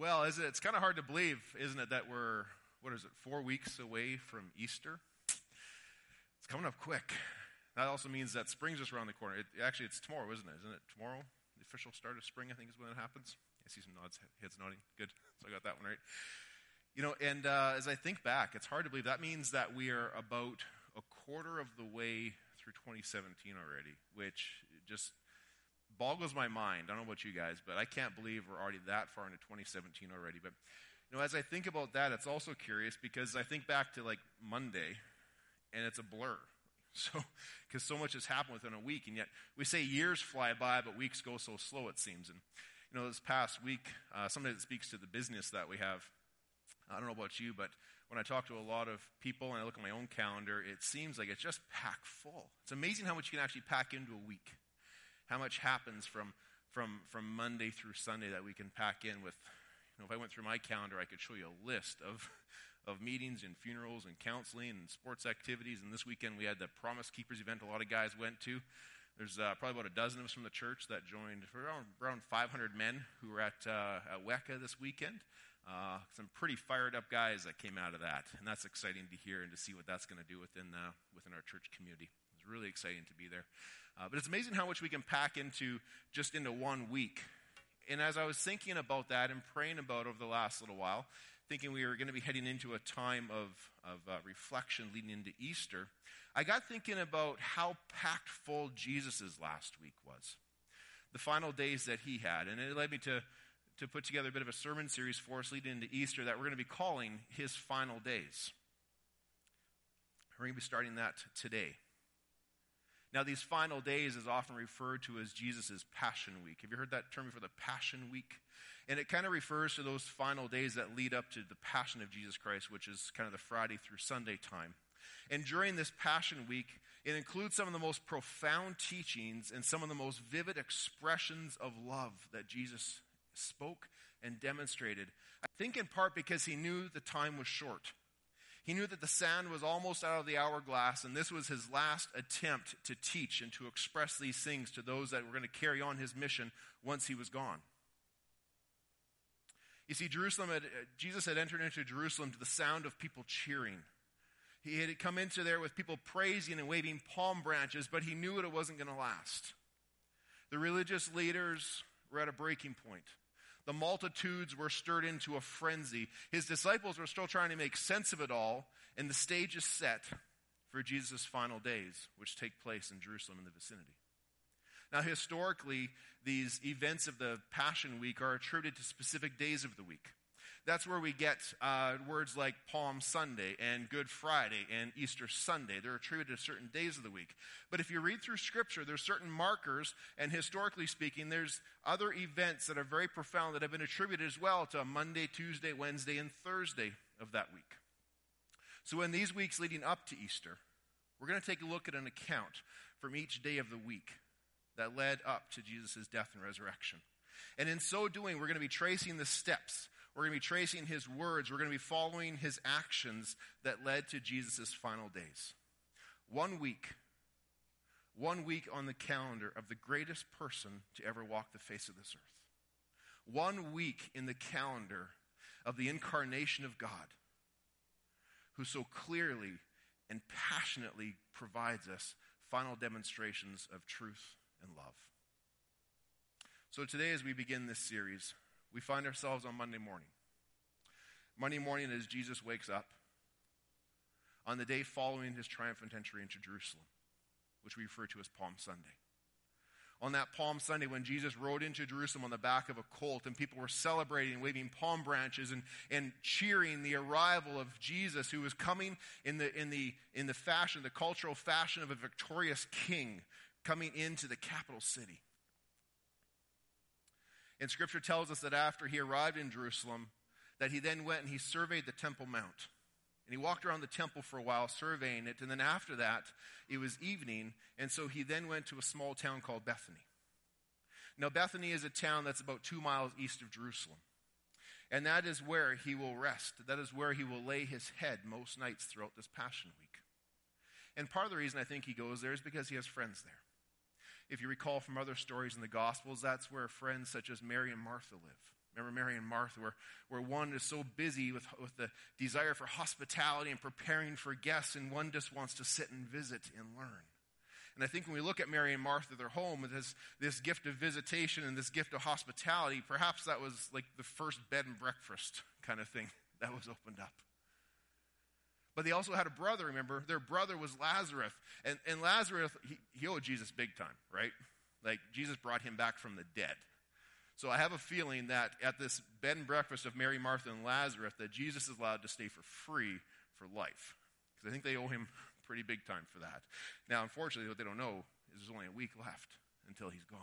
Well, is it, it's kind of hard to believe, isn't it, that we're, what is it, four weeks away from Easter? It's coming up quick. That also means that spring's just around the corner. It, actually, it's tomorrow, isn't it? Isn't it tomorrow? The official start of spring, I think, is when it happens. I see some nods, heads nodding. Good. So I got that one right. You know, and uh, as I think back, it's hard to believe that means that we are about a quarter of the way through 2017 already, which just boggles my mind. I don't know about you guys, but I can't believe we're already that far into 2017 already. But you know, as I think about that, it's also curious because I think back to like Monday, and it's a blur. So, because so much has happened within a week, and yet we say years fly by, but weeks go so slow, it seems. And, you know, this past week, uh, somebody that speaks to the business that we have, I don't know about you, but when I talk to a lot of people and I look at my own calendar, it seems like it's just packed full. It's amazing how much you can actually pack into a week. How much happens from, from, from Monday through Sunday that we can pack in with, you know, if I went through my calendar, I could show you a list of of meetings and funerals and counseling and sports activities. And this weekend we had the Promise Keepers event a lot of guys went to. There's uh, probably about a dozen of us from the church that joined, around, around 500 men who were at, uh, at this weekend. Uh, some pretty fired up guys that came out of that. And that's exciting to hear and to see what that's going to do within, within our church community. Really exciting to be there. Uh, but it's amazing how much we can pack into just into one week. And as I was thinking about that and praying about over the last little while, thinking we were going to be heading into a time of, of uh, reflection leading into Easter, I got thinking about how packed full Jesus' last week was. The final days that he had. And it led me to, to put together a bit of a sermon series for us leading into Easter that we're going to be calling His Final Days. We're going to be starting that today. Now, these final days is often referred to as Jesus' Passion Week. Have you heard that term before, the Passion Week? And it kind of refers to those final days that lead up to the Passion of Jesus Christ, which is kind of the Friday through Sunday time. And during this Passion Week, it includes some of the most profound teachings and some of the most vivid expressions of love that Jesus spoke and demonstrated. I think in part because he knew the time was short. He knew that the sand was almost out of the hourglass, and this was his last attempt to teach and to express these things to those that were going to carry on his mission once he was gone. You see, Jerusalem had, uh, Jesus had entered into Jerusalem to the sound of people cheering. He had come into there with people praising and waving palm branches, but he knew it wasn't going to last. The religious leaders were at a breaking point. The multitudes were stirred into a frenzy. His disciples were still trying to make sense of it all, and the stage is set for Jesus' final days, which take place in Jerusalem and the vicinity. Now, historically, these events of the Passion Week are attributed to specific days of the week. That's where we get uh, words like Palm Sunday and Good Friday and Easter Sunday. They're attributed to certain days of the week. But if you read through Scripture, there's certain markers, and historically speaking, there's other events that are very profound that have been attributed as well to Monday, Tuesday, Wednesday, and Thursday of that week. So in these weeks leading up to Easter, we're going to take a look at an account from each day of the week that led up to Jesus' death and resurrection. And in so doing, we're going to be tracing the steps. We're going to be tracing his words. We're going to be following his actions that led to Jesus' final days. One week, one week on the calendar of the greatest person to ever walk the face of this earth. One week in the calendar of the incarnation of God, who so clearly and passionately provides us final demonstrations of truth and love. So today, as we begin this series, we find ourselves on Monday morning. Monday morning, as Jesus wakes up, on the day following his triumphant entry into Jerusalem, which we refer to as Palm Sunday. On that Palm Sunday, when Jesus rode into Jerusalem on the back of a colt, and people were celebrating, waving palm branches, and, and cheering the arrival of Jesus, who was coming in the, in, the, in the fashion, the cultural fashion of a victorious king coming into the capital city. And scripture tells us that after he arrived in Jerusalem, that he then went and he surveyed the Temple Mount. And he walked around the temple for a while, surveying it. And then after that, it was evening. And so he then went to a small town called Bethany. Now, Bethany is a town that's about two miles east of Jerusalem. And that is where he will rest. That is where he will lay his head most nights throughout this Passion Week. And part of the reason I think he goes there is because he has friends there. If you recall from other stories in the Gospels, that's where friends such as Mary and Martha live. Remember Mary and Martha, where, where one is so busy with, with the desire for hospitality and preparing for guests, and one just wants to sit and visit and learn. And I think when we look at Mary and Martha, their home, it has this gift of visitation and this gift of hospitality. Perhaps that was like the first bed and breakfast kind of thing that was opened up. But they also had a brother, remember? Their brother was Lazarus. And, and Lazarus, he, he owed Jesus big time, right? Like, Jesus brought him back from the dead. So I have a feeling that at this bed and breakfast of Mary, Martha, and Lazarus, that Jesus is allowed to stay for free for life. Because I think they owe him pretty big time for that. Now, unfortunately, what they don't know is there's only a week left until he's gone.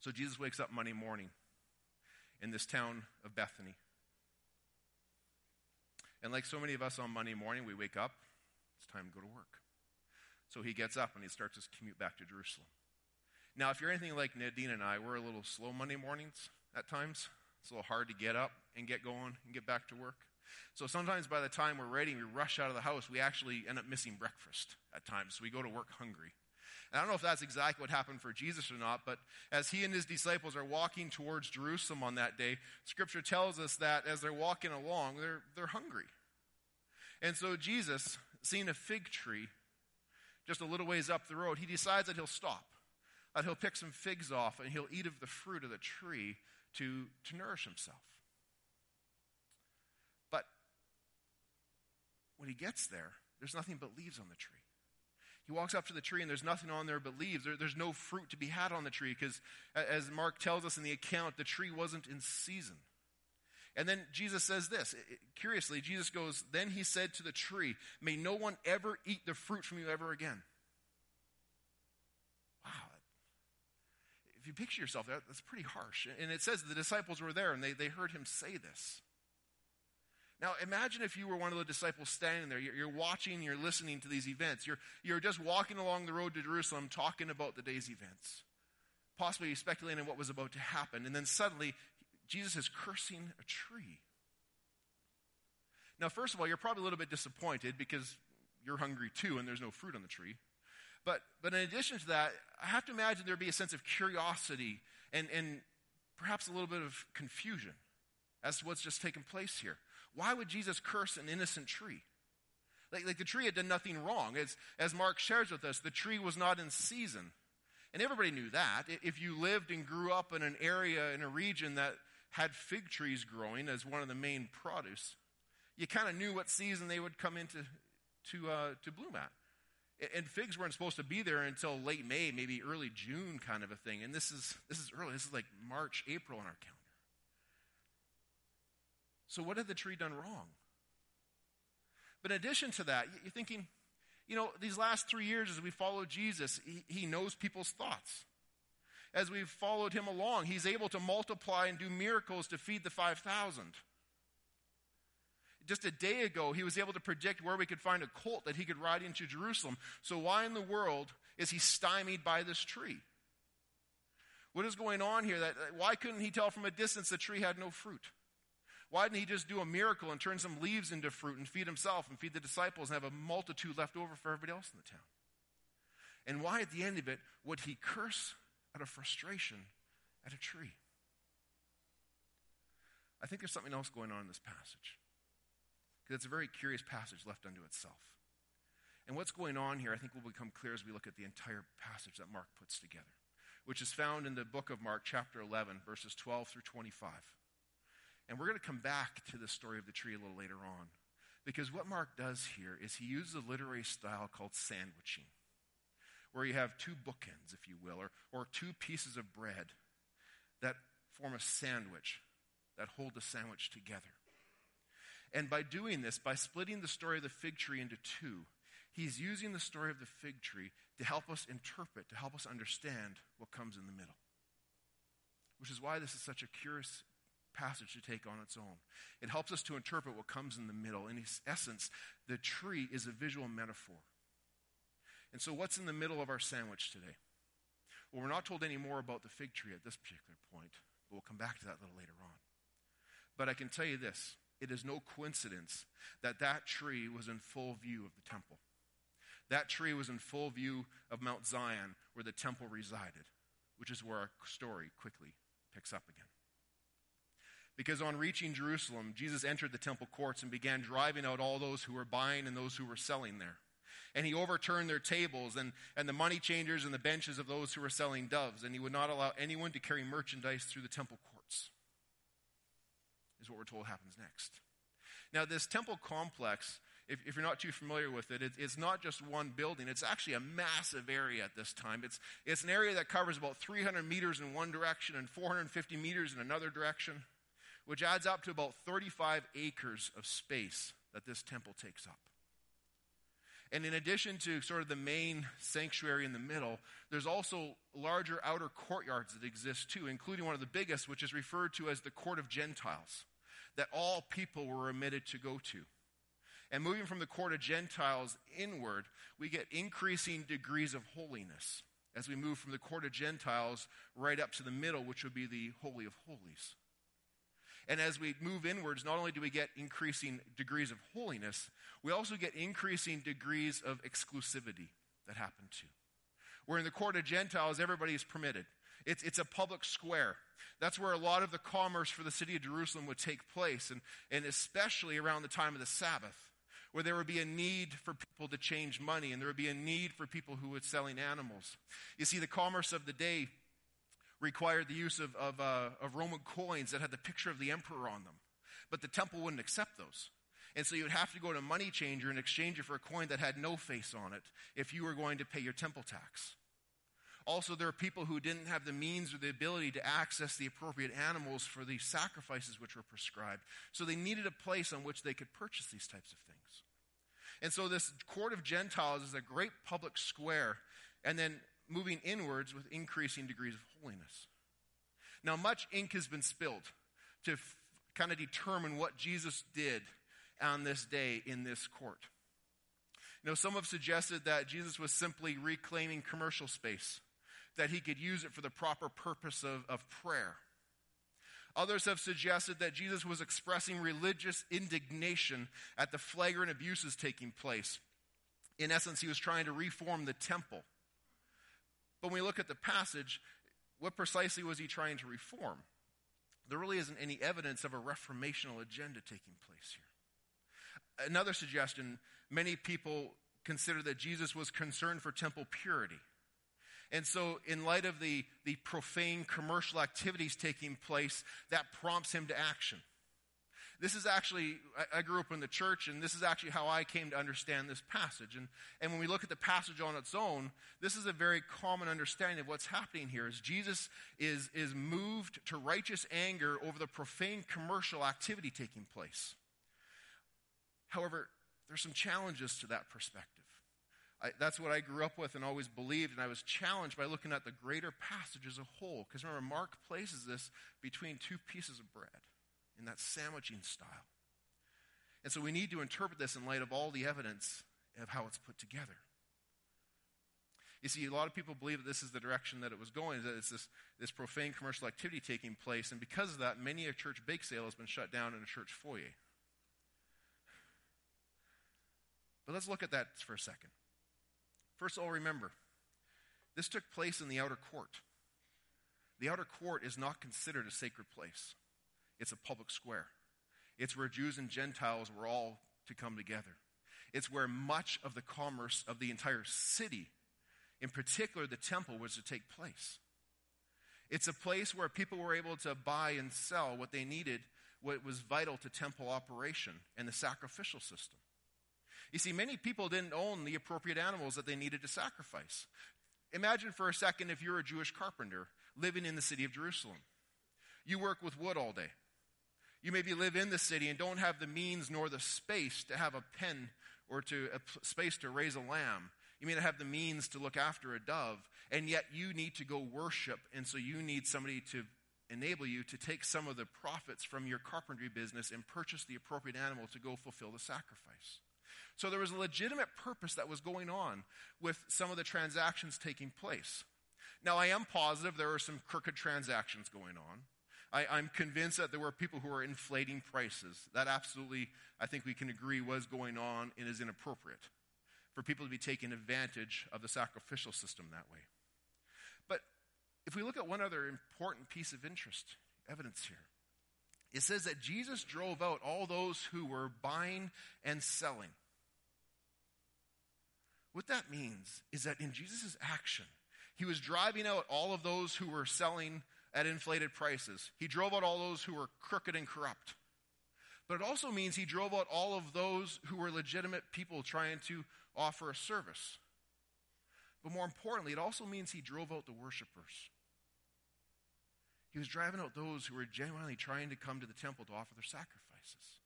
So Jesus wakes up Monday morning in this town of Bethany. And like so many of us on Monday morning, we wake up, it's time to go to work. So he gets up and he starts his commute back to Jerusalem. Now, if you're anything like Nadine and I, we're a little slow Monday mornings at times. It's a little hard to get up and get going and get back to work. So sometimes by the time we're ready, we rush out of the house, we actually end up missing breakfast at times. So we go to work hungry. And I don't know if that's exactly what happened for Jesus or not, but as he and his disciples are walking towards Jerusalem on that day, Scripture tells us that as they're walking along, they're, they're hungry. And so Jesus, seeing a fig tree just a little ways up the road, he decides that he'll stop, that he'll pick some figs off, and he'll eat of the fruit of the tree to, to nourish himself. But when he gets there, there's nothing but leaves on the tree. He walks up to the tree and there's nothing on there but leaves. There, there's no fruit to be had on the tree because, as Mark tells us in the account, the tree wasn't in season. And then Jesus says this. Curiously, Jesus goes, Then he said to the tree, May no one ever eat the fruit from you ever again. Wow. If you picture yourself, that's pretty harsh. And it says the disciples were there and they, they heard him say this. Now, imagine if you were one of the disciples standing there. You're, you're watching, you're listening to these events. You're, you're just walking along the road to Jerusalem talking about the day's events, possibly speculating what was about to happen. And then suddenly, Jesus is cursing a tree. Now, first of all, you're probably a little bit disappointed because you're hungry too and there's no fruit on the tree. But, but in addition to that, I have to imagine there'd be a sense of curiosity and, and perhaps a little bit of confusion as to what's just taken place here. Why would Jesus curse an innocent tree? Like, like the tree had done nothing wrong. As, as Mark shares with us, the tree was not in season. And everybody knew that. If you lived and grew up in an area, in a region that had fig trees growing as one of the main produce, you kind of knew what season they would come into to, uh, to bloom at. And figs weren't supposed to be there until late May, maybe early June kind of a thing. And this is, this is early. This is like March, April in our calendar. So, what had the tree done wrong? But in addition to that, you're thinking, you know, these last three years as we follow Jesus, he, he knows people's thoughts. As we've followed him along, he's able to multiply and do miracles to feed the 5,000. Just a day ago, he was able to predict where we could find a colt that he could ride into Jerusalem. So, why in the world is he stymied by this tree? What is going on here? That, why couldn't he tell from a distance the tree had no fruit? Why didn't he just do a miracle and turn some leaves into fruit and feed himself and feed the disciples and have a multitude left over for everybody else in the town? And why, at the end of it, would he curse out of frustration at a tree? I think there's something else going on in this passage. Because it's a very curious passage left unto itself. And what's going on here, I think, will become clear as we look at the entire passage that Mark puts together, which is found in the book of Mark, chapter 11, verses 12 through 25. And we're going to come back to the story of the tree a little later on. Because what Mark does here is he uses a literary style called sandwiching, where you have two bookends, if you will, or, or two pieces of bread that form a sandwich, that hold the sandwich together. And by doing this, by splitting the story of the fig tree into two, he's using the story of the fig tree to help us interpret, to help us understand what comes in the middle. Which is why this is such a curious passage to take on its own. It helps us to interpret what comes in the middle. In essence, the tree is a visual metaphor. And so, what's in the middle of our sandwich today? Well, we're not told any more about the fig tree at this particular point, but we'll come back to that a little later on. But I can tell you this it is no coincidence that that tree was in full view of the temple. That tree was in full view of Mount Zion, where the temple resided which is where our story quickly picks up again. Because on reaching Jerusalem, Jesus entered the temple courts and began driving out all those who were buying and those who were selling there. And he overturned their tables and, and the money changers and the benches of those who were selling doves, and he would not allow anyone to carry merchandise through the temple courts. Is what we're told happens next. Now, this temple complex, if, if you're not too familiar with it, it, it's not just one building. It's actually a massive area at this time. It's, it's an area that covers about 300 meters in one direction and 450 meters in another direction which adds up to about 35 acres of space that this temple takes up. And in addition to sort of the main sanctuary in the middle, there's also larger outer courtyards that exist too, including one of the biggest, which is referred to as the Court of Gentiles, that all people were admitted to go to. And moving from the Court of Gentiles inward, we get increasing degrees of holiness as we move from the Court of Gentiles right up to the middle, which would be the Holy of Holies. And as we move inwards, not only do we get increasing degrees of holiness, we also get increasing degrees of exclusivity that happen too. Where in the court of Gentiles, everybody is permitted. It's, it's a public square. That's where a lot of the commerce for the city of Jerusalem would take place, and, and especially around the time of the Sabbath, where there would be a need for people to change money, and there would be a need for people who were selling animals. You see, the commerce of the day required the use of, of, uh, of Roman coins that had the picture of the emperor on them. But the temple wouldn't accept those. And so you would have to go to a money changer and exchange it for a coin that had no face on it if you were going to pay your temple tax. Also, there are people who didn't have the means or the ability to access the appropriate animals for the sacrifices which were prescribed. So they needed a place on which they could purchase these types of things. And so this court of Gentiles is a great public square. And then moving inwards with increasing degrees of holiness. Now, much ink has been spilled to f- kind of determine what Jesus did on this day in this court. You know, some have suggested that Jesus was simply reclaiming commercial space, that he could use it for the proper purpose of, of prayer. Others have suggested that Jesus was expressing religious indignation at the flagrant abuses taking place. In essence, he was trying to reform the temple. But when we look at the passage, what precisely was he trying to reform? There really isn't any evidence of a reformational agenda taking place here. Another suggestion many people consider that Jesus was concerned for temple purity. And so, in light of the, the profane commercial activities taking place, that prompts him to action. This is actually, I, I grew up in the church, and this is actually how I came to understand this passage. And, and when we look at the passage on its own, this is a very common understanding of what's happening here is Jesus is, is moved to righteous anger over the profane commercial activity taking place. However, there's some challenges to that perspective. I, that's what I grew up with and always believed, and I was challenged by looking at the greater passage as a whole. Because remember, Mark places this between two pieces of bread in that sandwiching style. And so we need to interpret this in light of all the evidence of how it's put together. You see, a lot of people believe that this is the direction that it was going, that it's this, this profane commercial activity taking place, and because of that, many a church bake sale has been shut down in a church foyer. But let's look at that for a second. First of all, remember, this took place in the outer court. The outer court is not considered a sacred place. It's a public square. It's where Jews and Gentiles were all to come together. It's where much of the commerce of the entire city, in particular the temple, was to take place. It's a place where people were able to buy and sell what they needed, what was vital to temple operation and the sacrificial system. You see, many people didn't own the appropriate animals that they needed to sacrifice. Imagine for a second if you're a Jewish carpenter living in the city of Jerusalem. You work with wood all day. You maybe live in the city and don't have the means nor the space to have a pen or to a space to raise a lamb. You may not have the means to look after a dove, and yet you need to go worship, and so you need somebody to enable you to take some of the profits from your carpentry business and purchase the appropriate animal to go fulfill the sacrifice. So there was a legitimate purpose that was going on with some of the transactions taking place. Now, I am positive there are some crooked transactions going on. I, am convinced that there were people who were inflating prices. That absolutely, I think we can agree, was going on and is inappropriate for people to be taking advantage of the sacrificial system that way. But if we look at one other important piece of interest, evidence here, it says that Jesus drove out all those who were buying and selling. What that means is that in Jesus' action, he was driving out all of those who were selling at inflated prices. He drove out all those who were crooked and corrupt. But it also means he drove out all of those who were legitimate people trying to offer a service. But more importantly, it also means he drove out the worshipers. He was driving out those who were genuinely trying to come to the temple to offer their sacrifices.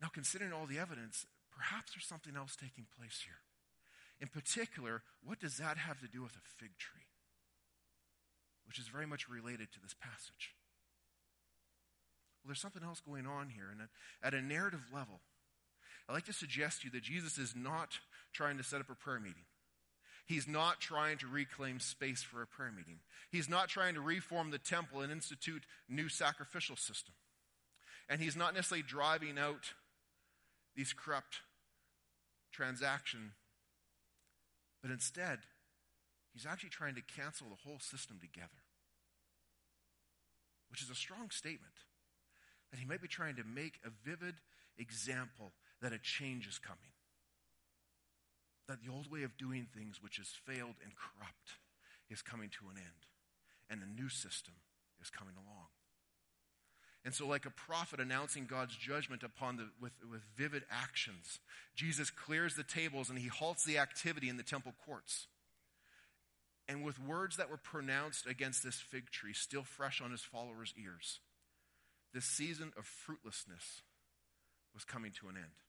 Now, considering all the evidence, perhaps there's something else taking place here. In particular, what does that have to do with a fig tree? Which is very much related to this passage. Well, there's something else going on here. And at a narrative level, I'd like to suggest to you that Jesus is not trying to set up a prayer meeting. He's not trying to reclaim space for a prayer meeting. He's not trying to reform the temple and institute new sacrificial system. And he's not necessarily driving out these corrupt transactions, but instead, he's actually trying to cancel the whole system together, which is a strong statement that he might be trying to make a vivid example that a change is coming. That the old way of doing things, which has failed and corrupt, is coming to an end. And a new system is coming along. And so, like a prophet announcing God's judgment upon the, with, with vivid actions, Jesus clears the tables and he halts the activity in the temple courts. And with words that were pronounced against this fig tree still fresh on his followers' ears, this season of fruitlessness was coming to an end.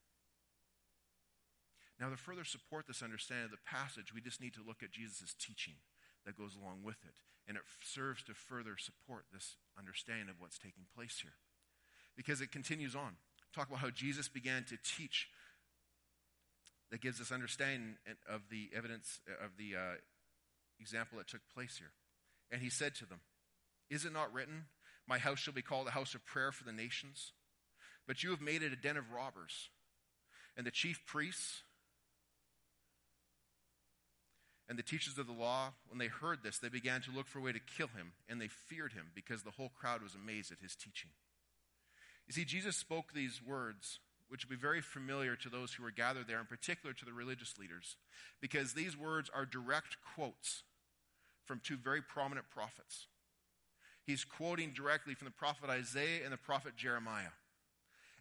Now, to further support this understanding of the passage, we just need to look at Jesus' teaching that goes along with it. And it serves to further support this understanding of what's taking place here. Because it continues on. Talk about how Jesus began to teach that gives us understanding of the evidence of the uh, example that took place here. And he said to them, Is it not written, My house shall be called a house of prayer for the nations? But you have made it a den of robbers. And the chief priests and the teachers of the law, when they heard this, they began to look for a way to kill him, and they feared him because the whole crowd was amazed at his teaching. You see, Jesus spoke these words, which will be very familiar to those who were gathered there, in particular to the religious leaders, because these words are direct quotes from two very prominent prophets. He's quoting directly from the prophet Isaiah and the prophet Jeremiah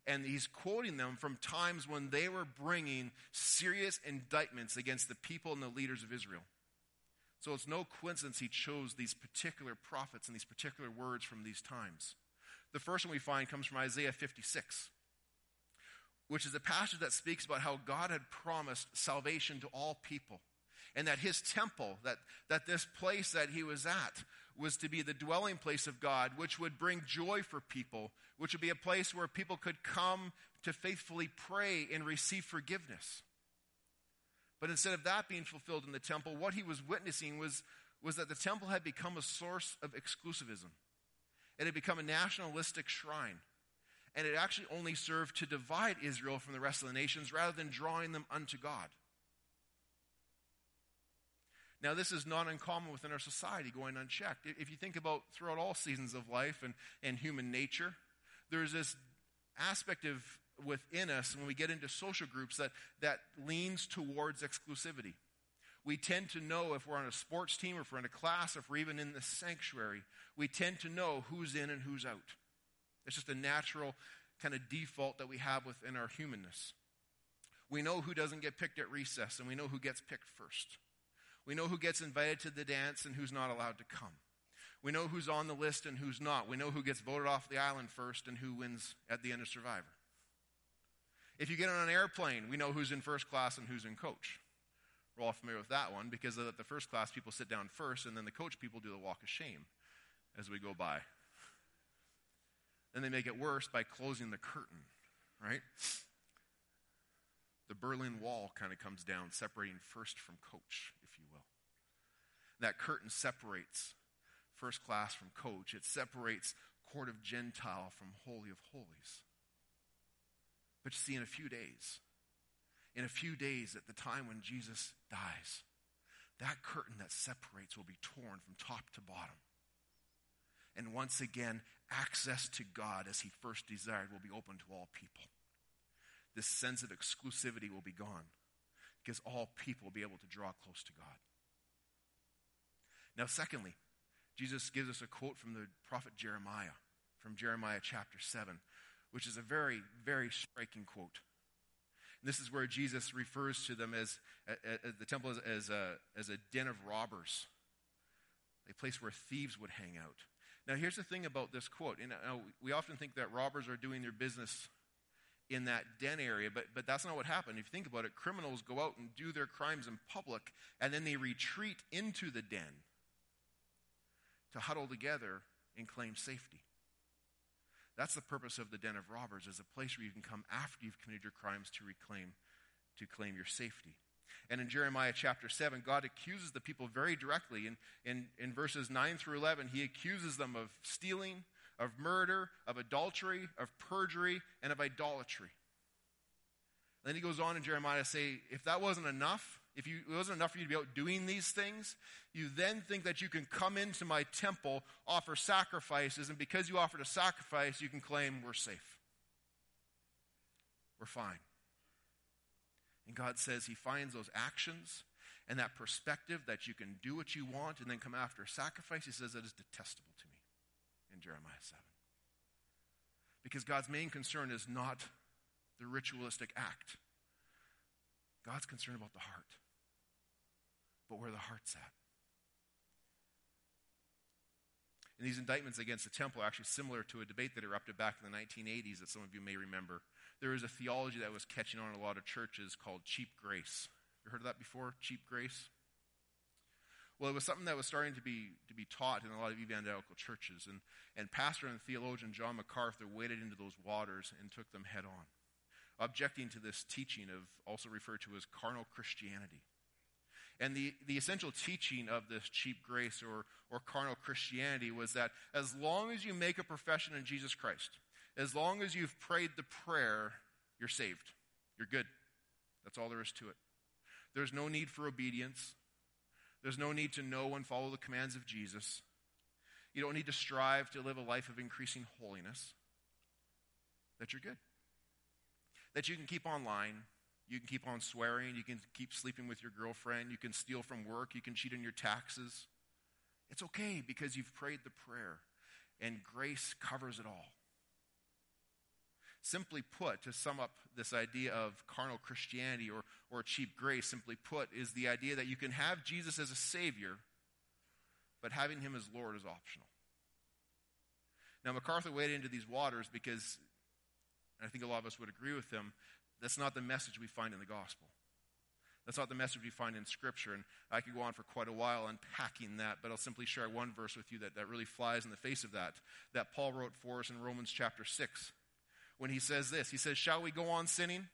and he's quoting them from times when they were bringing serious indictments against the people and the leaders of Israel. So it's no coincidence he chose these particular prophets and these particular words from these times. The first one we find comes from Isaiah 56, which is a passage that speaks about how God had promised salvation to all people and that his temple, that, that this place that he was at, was to be the dwelling place of God, which would bring joy for people, which would be a place where people could come to faithfully pray and receive forgiveness. But instead of that being fulfilled in the temple, what he was witnessing was, was that the temple had become a source of exclusivism. It had become a nationalistic shrine. And it actually only served to divide Israel from the rest of the nations rather than drawing them unto God. Now, this is not uncommon within our society going unchecked. If you think about throughout all seasons of life and, and human nature, there's this aspect of within us when we get into social groups that, that leans towards exclusivity. We tend to know if we're on a sports team or if we're in a class, if we're even in the sanctuary, we tend to know who's in and who's out. It's just a natural kind of default that we have within our humanness. We know who doesn't get picked at recess, and we know who gets picked first. We know who gets invited to the dance and who's not allowed to come. We know who's on the list and who's not. We know who gets voted off the island first and who wins at the end of Survivor. If you get on an airplane, we know who's in first class and who's in coach. We're all familiar with that one because the first class, people sit down first, and then the coach people do the walk of shame as we go by. Then they make it worse by closing the curtain, right? The Berlin Wall kind of comes down, separating first from coach, if you will. that curtain separates first class from coach. It separates court of Gentile from holy of holies. But you see, in a few days, in a few days at the time when Jesus dies, that curtain that separates will be torn from top to bottom. And once again, access to God as He first desired will be open to all people. This sense of exclusivity will be gone because all people will be able to draw close to God. Now, secondly, Jesus gives us a quote from the prophet Jeremiah, from Jeremiah chapter 7, which is a very, very striking quote. And this is where Jesus refers to them as, as the temple as, as, a, as a den of robbers, a place where thieves would hang out. Now, here's the thing about this quote. You know, we often think that robbers are doing their business in that den area, but, but that's not what happened. If you think about it, criminals go out and do their crimes in public, and then they retreat into the den to huddle together and claim safety. That's the purpose of the den of robbers, is a place where you can come after you've committed your crimes to reclaim, to claim your safety. And in Jeremiah chapter 7, God accuses the people very directly. In, in, in verses 9 through 11, he accuses them of stealing, of murder, of adultery, of perjury, and of idolatry. And Then he goes on in Jeremiah to say, if that wasn't enough, if you, it wasn't enough for you to be out doing these things, you then think that you can come into my temple, offer sacrifices, and because you offered a sacrifice, you can claim we're safe. We're fine. And God says He finds those actions and that perspective that you can do what you want and then come after a sacrifice. He says that is detestable to me in Jeremiah 7. Because God's main concern is not the ritualistic act, God's concerned about the heart but where the heart's at. And these indictments against the temple are actually similar to a debate that erupted back in the 1980s that some of you may remember. There was a theology that was catching on in a lot of churches called cheap grace. You heard of that before? Cheap grace? Well, it was something that was starting to be, to be taught in a lot of evangelical churches. And, and pastor and theologian John MacArthur waded into those waters and took them head on, objecting to this teaching of also referred to as carnal Christianity. And the, the essential teaching of this cheap grace or, or carnal Christianity was that as long as you make a profession in Jesus Christ, as long as you've prayed the prayer, you're saved. You're good. That's all there is to it. There's no need for obedience. There's no need to know and follow the commands of Jesus. You don't need to strive to live a life of increasing holiness. That you're good. That you can keep online, you can keep on swearing. You can keep sleeping with your girlfriend. You can steal from work. You can cheat on your taxes. It's okay because you've prayed the prayer, and grace covers it all. Simply put, to sum up this idea of carnal Christianity or, or cheap grace, simply put, is the idea that you can have Jesus as a Savior, but having Him as Lord is optional. Now, MacArthur waded into these waters because, and I think a lot of us would agree with him, that's not the message we find in the gospel. That's not the message we find in Scripture. And I could go on for quite a while unpacking that, but I'll simply share one verse with you that, that really flies in the face of that, that Paul wrote for us in Romans chapter 6. When he says this, he says, Shall we go on sinning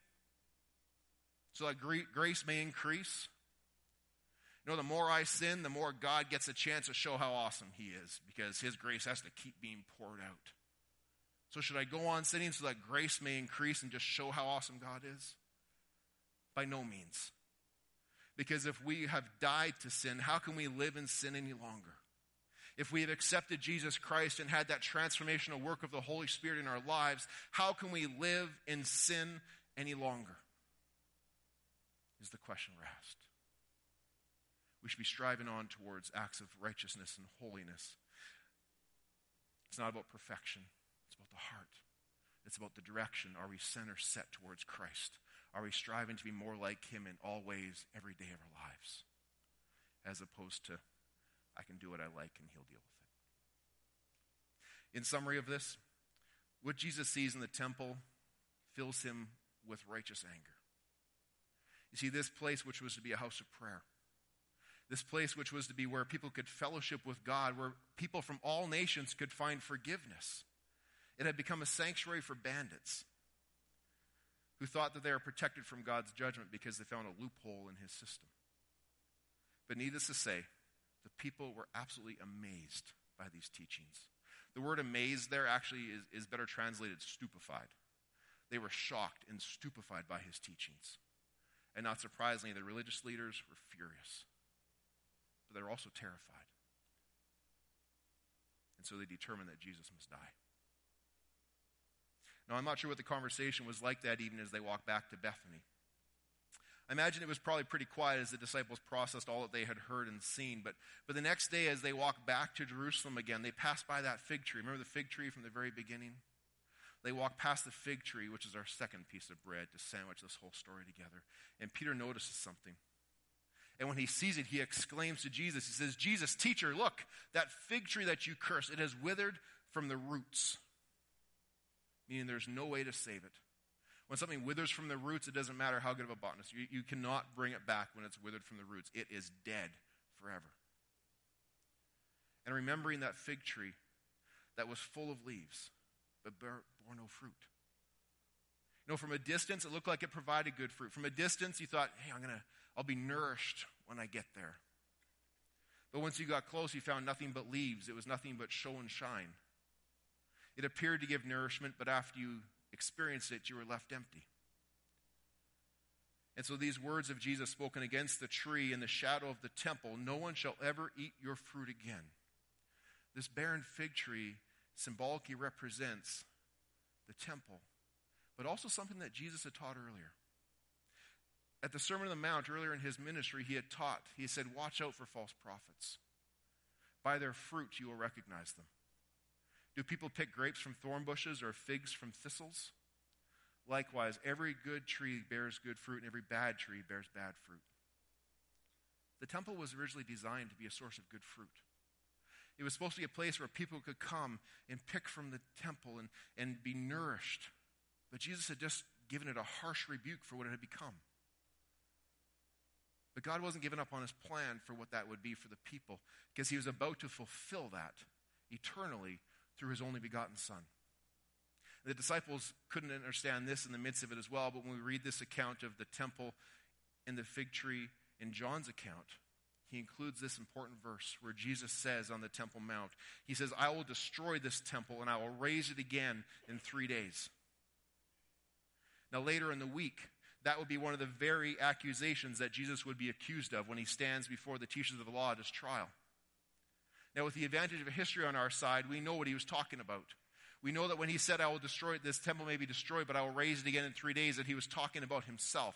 so that grace may increase? You know, the more I sin, the more God gets a chance to show how awesome he is because his grace has to keep being poured out. So, should I go on sinning so that grace may increase and just show how awesome God is? By no means. Because if we have died to sin, how can we live in sin any longer? If we have accepted Jesus Christ and had that transformational work of the Holy Spirit in our lives, how can we live in sin any longer? Is the question we're asked. We should be striving on towards acts of righteousness and holiness. It's not about perfection it's about the heart. It's about the direction. Are we center set towards Christ? Are we striving to be more like Him in all ways every day of our lives? As opposed to, I can do what I like and He'll deal with it. In summary of this, what Jesus sees in the temple fills him with righteous anger. You see, this place, which was to be a house of prayer, this place, which was to be where people could fellowship with God, where people from all nations could find forgiveness, it had become a sanctuary for bandits who thought that they were protected from God's judgment because they found a loophole in his system. But needless to say, the people were absolutely amazed by these teachings. The word amazed there actually is, is better translated stupefied. They were shocked and stupefied by his teachings. And not surprisingly, the religious leaders were furious. but they were also terrified. And so they determined that Jesus must die. Now, I'm not sure what the conversation was like that evening as they walked back to Bethany. I imagine it was probably pretty quiet as the disciples processed all that they had heard and seen. But, but the next day, as they walked back to Jerusalem again, they passed by that fig tree. Remember the fig tree from the very beginning? They walked past the fig tree, which is our second piece of bread to sandwich this whole story together. And Peter notices something. And when he sees it, he exclaims to Jesus, He says, Jesus, teacher, look, that fig tree that you cursed, it has withered from the roots. Meaning there's no way to save it. When something withers from the roots, it doesn't matter how good of a botanist. You, you cannot bring it back when it's withered from the roots. It is dead forever. And remembering that fig tree that was full of leaves, but bore, bore no fruit. You know, from a distance, it looked like it provided good fruit. From a distance, you thought, hey, I'm gonna, I'll be nourished when I get there. But once you got close, you found nothing but leaves. It was nothing but show and shine. It appeared to give nourishment, but after you experienced it, you were left empty. And so these words of Jesus spoken against the tree in the shadow of the temple no one shall ever eat your fruit again. This barren fig tree symbolically represents the temple, but also something that Jesus had taught earlier. At the Sermon on the Mount, earlier in his ministry, he had taught, he said, Watch out for false prophets. By their fruit you will recognize them. Do people pick grapes from thorn bushes or figs from thistles? Likewise, every good tree bears good fruit, and every bad tree bears bad fruit. The temple was originally designed to be a source of good fruit. It was supposed to be a place where people could come and pick from the temple and, and be nourished. But Jesus had just given it a harsh rebuke for what it had become. But God wasn't giving up on his plan for what that would be for the people because he was about to fulfill that eternally through his only begotten Son. The disciples couldn't understand this in the midst of it as well, but when we read this account of the temple and the fig tree in John's account, he includes this important verse where Jesus says on the Temple Mount, He says, I will destroy this temple and I will raise it again in three days. Now, later in the week, that would be one of the very accusations that Jesus would be accused of when he stands before the teachers of the law at his trial. Now, with the advantage of history on our side, we know what he was talking about. We know that when he said, I will destroy this temple may be destroyed, but I will raise it again in three days, that he was talking about himself.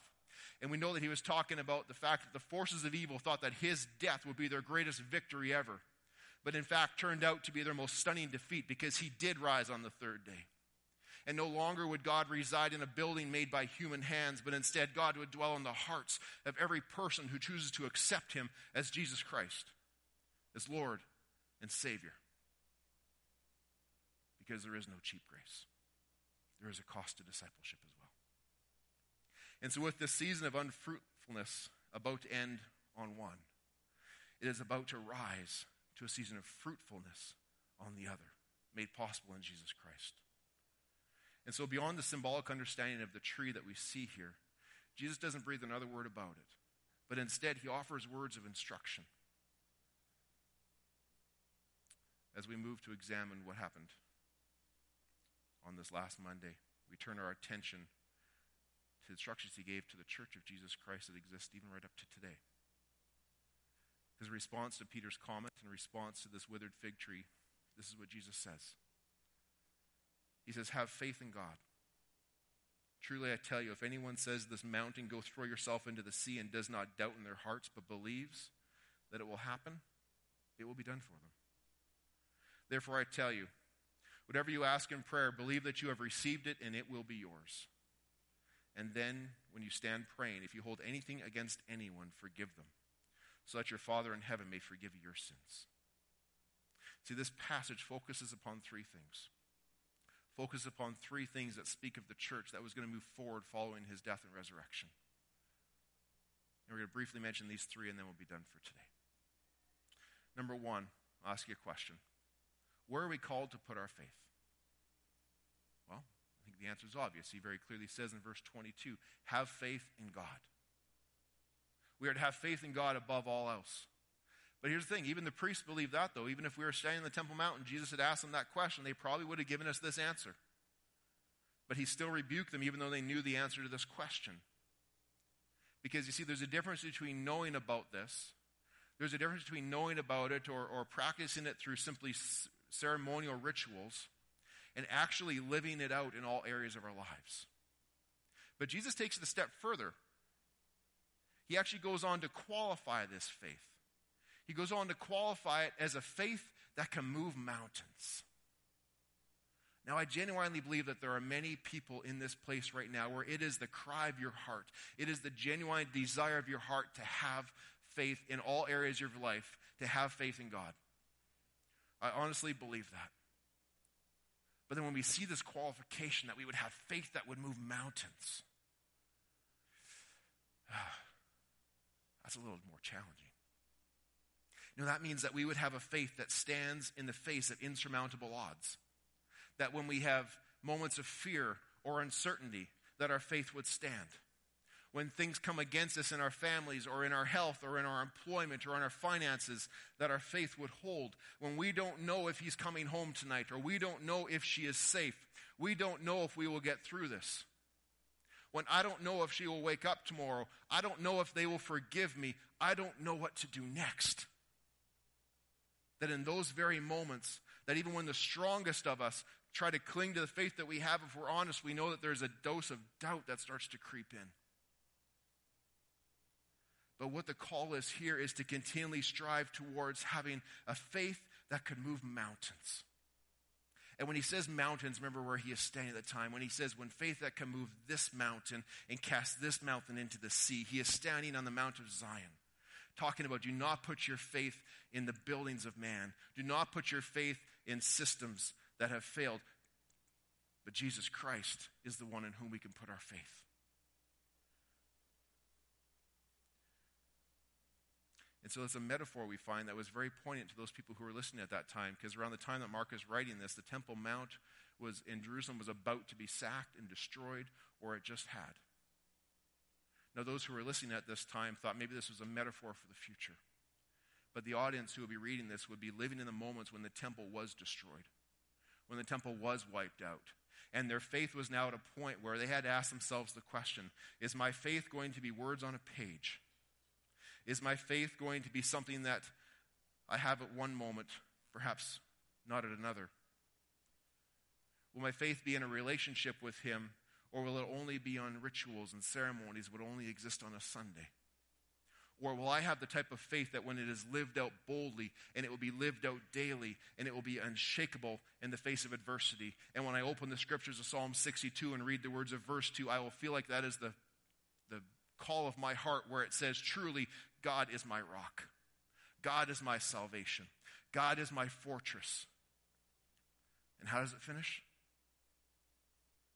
And we know that he was talking about the fact that the forces of evil thought that his death would be their greatest victory ever. But in fact, turned out to be their most stunning defeat because he did rise on the third day. And no longer would God reside in a building made by human hands, but instead God would dwell in the hearts of every person who chooses to accept him as Jesus Christ, as Lord and Savior. Because there is no cheap grace, there is a cost to discipleship as well. And so, with this season of unfruitfulness about to end on one, it is about to rise to a season of fruitfulness on the other, made possible in Jesus Christ. And so, beyond the symbolic understanding of the tree that we see here, Jesus doesn't breathe another word about it, but instead, he offers words of instruction as we move to examine what happened on this last Monday, we turn our attention to the instructions he gave to the church of Jesus Christ that exists even right up to today. His response to Peter's comment in response to this withered fig tree, this is what Jesus says. He says, Have faith in God. Truly, I tell you, if anyone says this mountain, go throw yourself into the sea, and does not doubt in their hearts, but believes that it will happen, it will be done for them. Therefore, I tell you, whatever you ask in prayer, believe that you have received it and it will be yours. And then, when you stand praying, if you hold anything against anyone, forgive them, so that your Father in heaven may forgive you your sins. See, this passage focuses upon three things. Focus upon three things that speak of the church that was going to move forward following his death and resurrection. And we're going to briefly mention these three, and then we'll be done for today. Number one, I'll ask you a question. Where are we called to put our faith? Well, I think the answer is obvious. He very clearly says in verse 22 have faith in God. We are to have faith in God above all else. But here's the thing even the priests believed that, though. Even if we were standing in the Temple Mount and Jesus had asked them that question, they probably would have given us this answer. But he still rebuked them, even though they knew the answer to this question. Because you see, there's a difference between knowing about this, There's a difference between knowing about it or, or practicing it through simply ceremonial rituals and actually living it out in all areas of our lives. But Jesus takes it a step further. He actually goes on to qualify this faith. He goes on to qualify it as a faith that can move mountains. Now, I genuinely believe that there are many people in this place right now where it is the cry of your heart, it is the genuine desire of your heart to have faith in all areas of your life, to have faith in God. I honestly believe that. But then when we see this qualification that we would have faith that would move mountains, ah, that's a little more challenging. You know, that means that we would have a faith that stands in the face of insurmountable odds. That when we have moments of fear or uncertainty, that our faith would stand when things come against us in our families or in our health or in our employment or in our finances, that our faith would hold. When we don't know if he's coming home tonight or we don't know if she is safe, we don't know if we will get through this. When I don't know if she will wake up tomorrow, I don't know if they will forgive me, I don't know what to do next. That in those very moments, that even when the strongest of us try to cling to the faith that we have, if we're honest, we know that there's a dose of doubt that starts to creep in. But what the call is here is to continually strive towards having a faith that could move mountains. And when he says mountains, remember where he is standing at the time. When he says, when faith that can move this mountain and cast this mountain into the sea, he is standing on the Mount of Zion, talking about do not put your faith in the buildings of man, do not put your faith in systems that have failed. But Jesus Christ is the one in whom we can put our faith. And so it's a metaphor we find that was very poignant to those people who were listening at that time, because around the time that Mark is writing this, the Temple Mount was in Jerusalem was about to be sacked and destroyed, or it just had. Now, those who were listening at this time thought maybe this was a metaphor for the future. But the audience who would be reading this would be living in the moments when the temple was destroyed, when the temple was wiped out. And their faith was now at a point where they had to ask themselves the question Is my faith going to be words on a page? Is my faith going to be something that I have at one moment, perhaps not at another? Will my faith be in a relationship with Him, or will it only be on rituals and ceremonies, would only exist on a Sunday? Or will I have the type of faith that when it is lived out boldly and it will be lived out daily and it will be unshakable in the face of adversity? And when I open the scriptures of Psalm 62 and read the words of verse 2, I will feel like that is the, the call of my heart where it says, Truly, God is my rock. God is my salvation. God is my fortress. And how does it finish?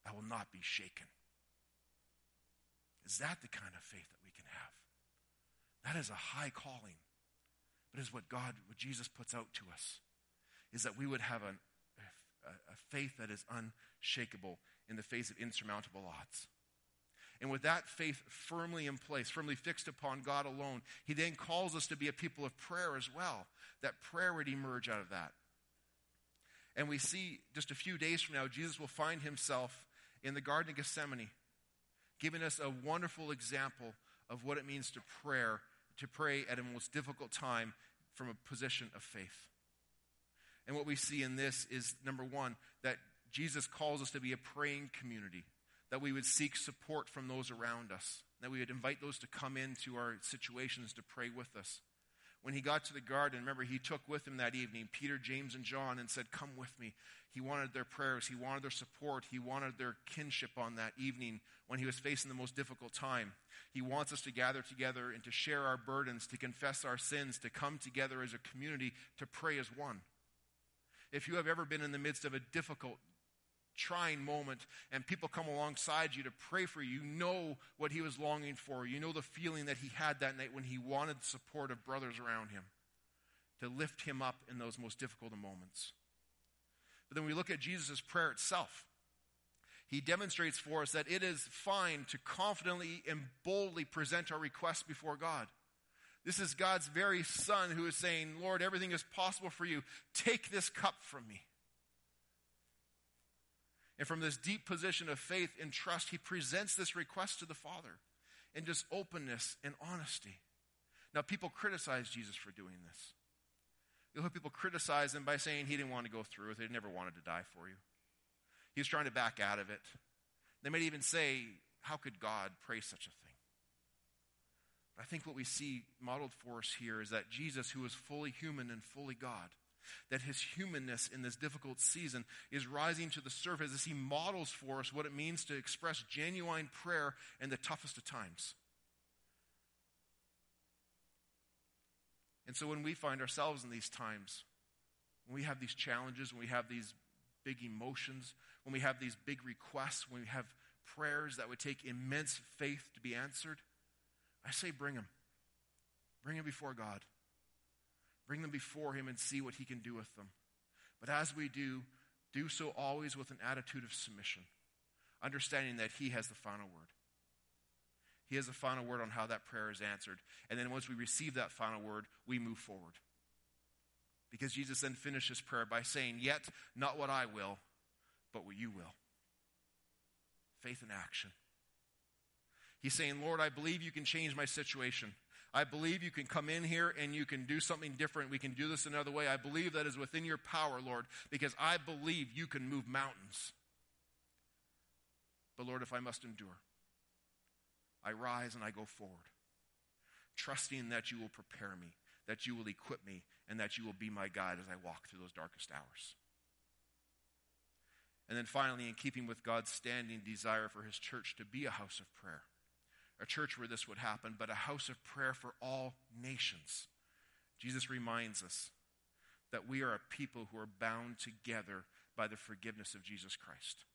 I will not be shaken. Is that the kind of faith that we can have? That is a high calling. But is what God, what Jesus puts out to us, is that we would have an, a, a faith that is unshakable in the face of insurmountable odds. And with that faith firmly in place, firmly fixed upon God alone, he then calls us to be a people of prayer as well. That prayer would emerge out of that. And we see just a few days from now, Jesus will find himself in the Garden of Gethsemane, giving us a wonderful example of what it means to prayer, to pray at a most difficult time from a position of faith. And what we see in this is number one, that Jesus calls us to be a praying community that we would seek support from those around us, that we would invite those to come into our situations to pray with us. When he got to the garden, remember, he took with him that evening Peter, James, and John and said, Come with me. He wanted their prayers, he wanted their support, he wanted their kinship on that evening when he was facing the most difficult time. He wants us to gather together and to share our burdens, to confess our sins, to come together as a community to pray as one. If you have ever been in the midst of a difficult trying moment and people come alongside you to pray for you, you know what he was longing for. You know the feeling that he had that night when he wanted the support of brothers around him to lift him up in those most difficult moments. But then we look at Jesus' prayer itself. He demonstrates for us that it is fine to confidently and boldly present our requests before God. This is God's very Son who is saying, Lord, everything is possible for you. Take this cup from me. And from this deep position of faith and trust, he presents this request to the Father in just openness and honesty. Now, people criticize Jesus for doing this. You'll hear people criticize him by saying he didn't want to go through with it, he never wanted to die for you. He was trying to back out of it. They might even say, How could God pray such a thing? But I think what we see modeled for us here is that Jesus, who is fully human and fully God, that his humanness in this difficult season is rising to the surface as he models for us what it means to express genuine prayer in the toughest of times. And so when we find ourselves in these times, when we have these challenges, when we have these big emotions, when we have these big requests, when we have prayers that would take immense faith to be answered, I say bring them. Bring them before God. Bring them before Him and see what He can do with them. But as we do, do so always with an attitude of submission, understanding that He has the final word. He has the final word on how that prayer is answered. And then once we receive that final word, we move forward. Because Jesus then finishes prayer by saying, Yet not what I will, but what you will. Faith in action. He's saying, Lord, I believe you can change my situation. I believe you can come in here and you can do something different. We can do this another way. I believe that is within your power, Lord, because I believe you can move mountains. But Lord, if I must endure, I rise and I go forward, trusting that you will prepare me, that you will equip me, and that you will be my guide as I walk through those darkest hours. And then finally, in keeping with God's standing desire for his church to be a house of prayer, a church where this would happen, but a house of prayer for all nations. Jesus reminds us that we are a people who are bound together by the forgiveness of Jesus Christ,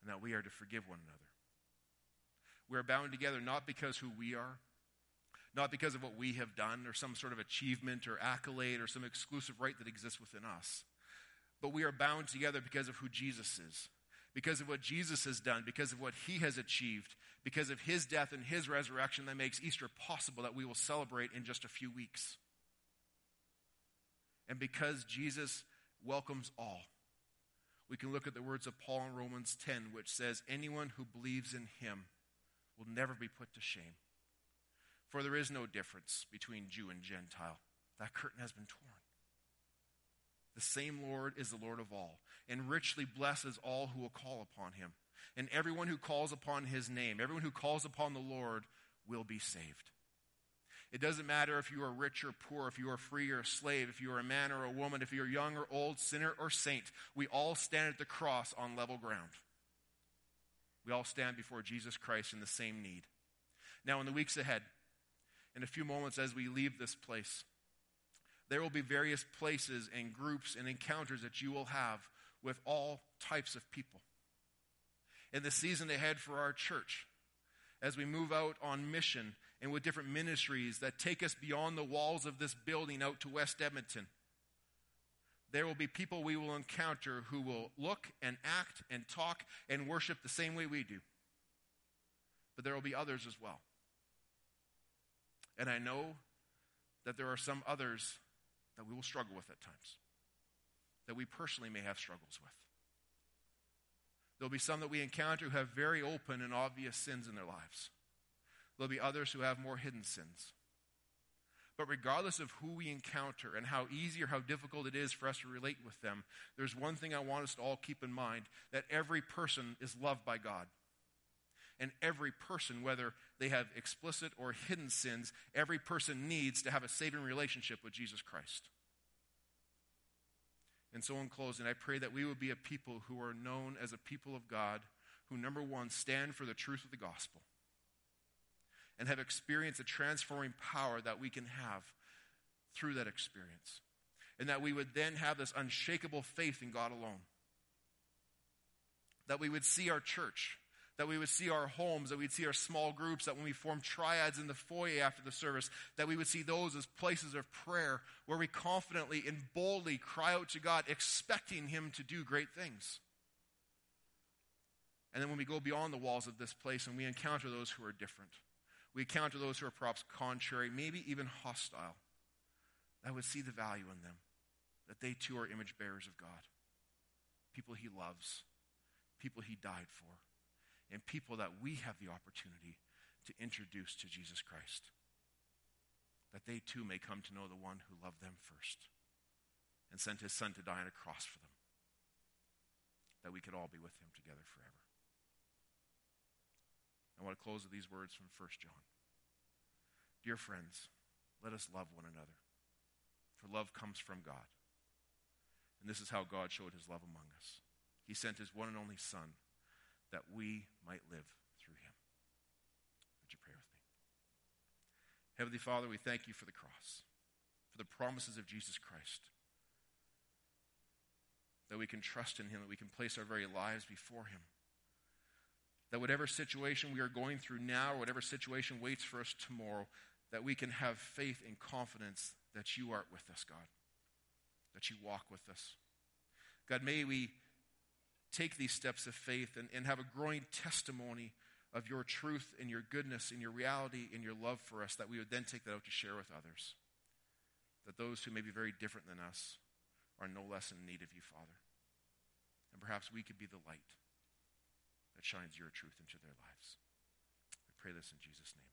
and that we are to forgive one another. We are bound together not because who we are, not because of what we have done or some sort of achievement or accolade or some exclusive right that exists within us, but we are bound together because of who Jesus is, because of what Jesus has done, because of what he has achieved, because of his death and his resurrection that makes Easter possible that we will celebrate in just a few weeks. And because Jesus welcomes all, we can look at the words of Paul in Romans 10, which says, Anyone who believes in him will never be put to shame. For there is no difference between Jew and Gentile. That curtain has been torn. The same Lord is the Lord of all, and richly blesses all who will call upon him. And everyone who calls upon his name, everyone who calls upon the Lord, will be saved. It doesn't matter if you are rich or poor, if you are free or a slave, if you are a man or a woman, if you are young or old, sinner or saint. We all stand at the cross on level ground. We all stand before Jesus Christ in the same need. Now, in the weeks ahead, in a few moments as we leave this place, there will be various places and groups and encounters that you will have with all types of people. In the season ahead for our church, as we move out on mission and with different ministries that take us beyond the walls of this building out to West Edmonton there will be people we will encounter who will look and act and talk and worship the same way we do. But there will be others as well. And I know that there are some others that we will struggle with at times, that we personally may have struggles with. There'll be some that we encounter who have very open and obvious sins in their lives. There'll be others who have more hidden sins. But regardless of who we encounter and how easy or how difficult it is for us to relate with them, there's one thing I want us to all keep in mind that every person is loved by God. And every person, whether they have explicit or hidden sins, every person needs to have a saving relationship with Jesus Christ. And so, in closing, I pray that we will be a people who are known as a people of God who, number one, stand for the truth of the gospel and have experienced a transforming power that we can have through that experience. And that we would then have this unshakable faith in God alone. That we would see our church, that we would see our homes, that we'd see our small groups, that when we form triads in the foyer after the service, that we would see those as places of prayer where we confidently and boldly cry out to God, expecting Him to do great things. And then when we go beyond the walls of this place and we encounter those who are different, we encounter those who are perhaps contrary, maybe even hostile, that would see the value in them, that they too are image bearers of God, people he loves, people he died for, and people that we have the opportunity to introduce to Jesus Christ. that they too may come to know the one who loved them first and sent his son to die on a cross for them, that we could all be with him together forever. I want to close with these words from 1 John. Dear friends, let us love one another, for love comes from God. And this is how God showed his love among us. He sent his one and only Son that we might live through him. Would you pray with me? Heavenly Father, we thank you for the cross, for the promises of Jesus Christ, that we can trust in him, that we can place our very lives before him. That whatever situation we are going through now, or whatever situation waits for us tomorrow, that we can have faith and confidence that you are with us, God, that you walk with us. God, may we take these steps of faith and, and have a growing testimony of your truth and your goodness and your reality and your love for us, that we would then take that out to share with others. That those who may be very different than us are no less in need of you, Father. And perhaps we could be the light that shines your truth into their lives. We pray this in Jesus' name.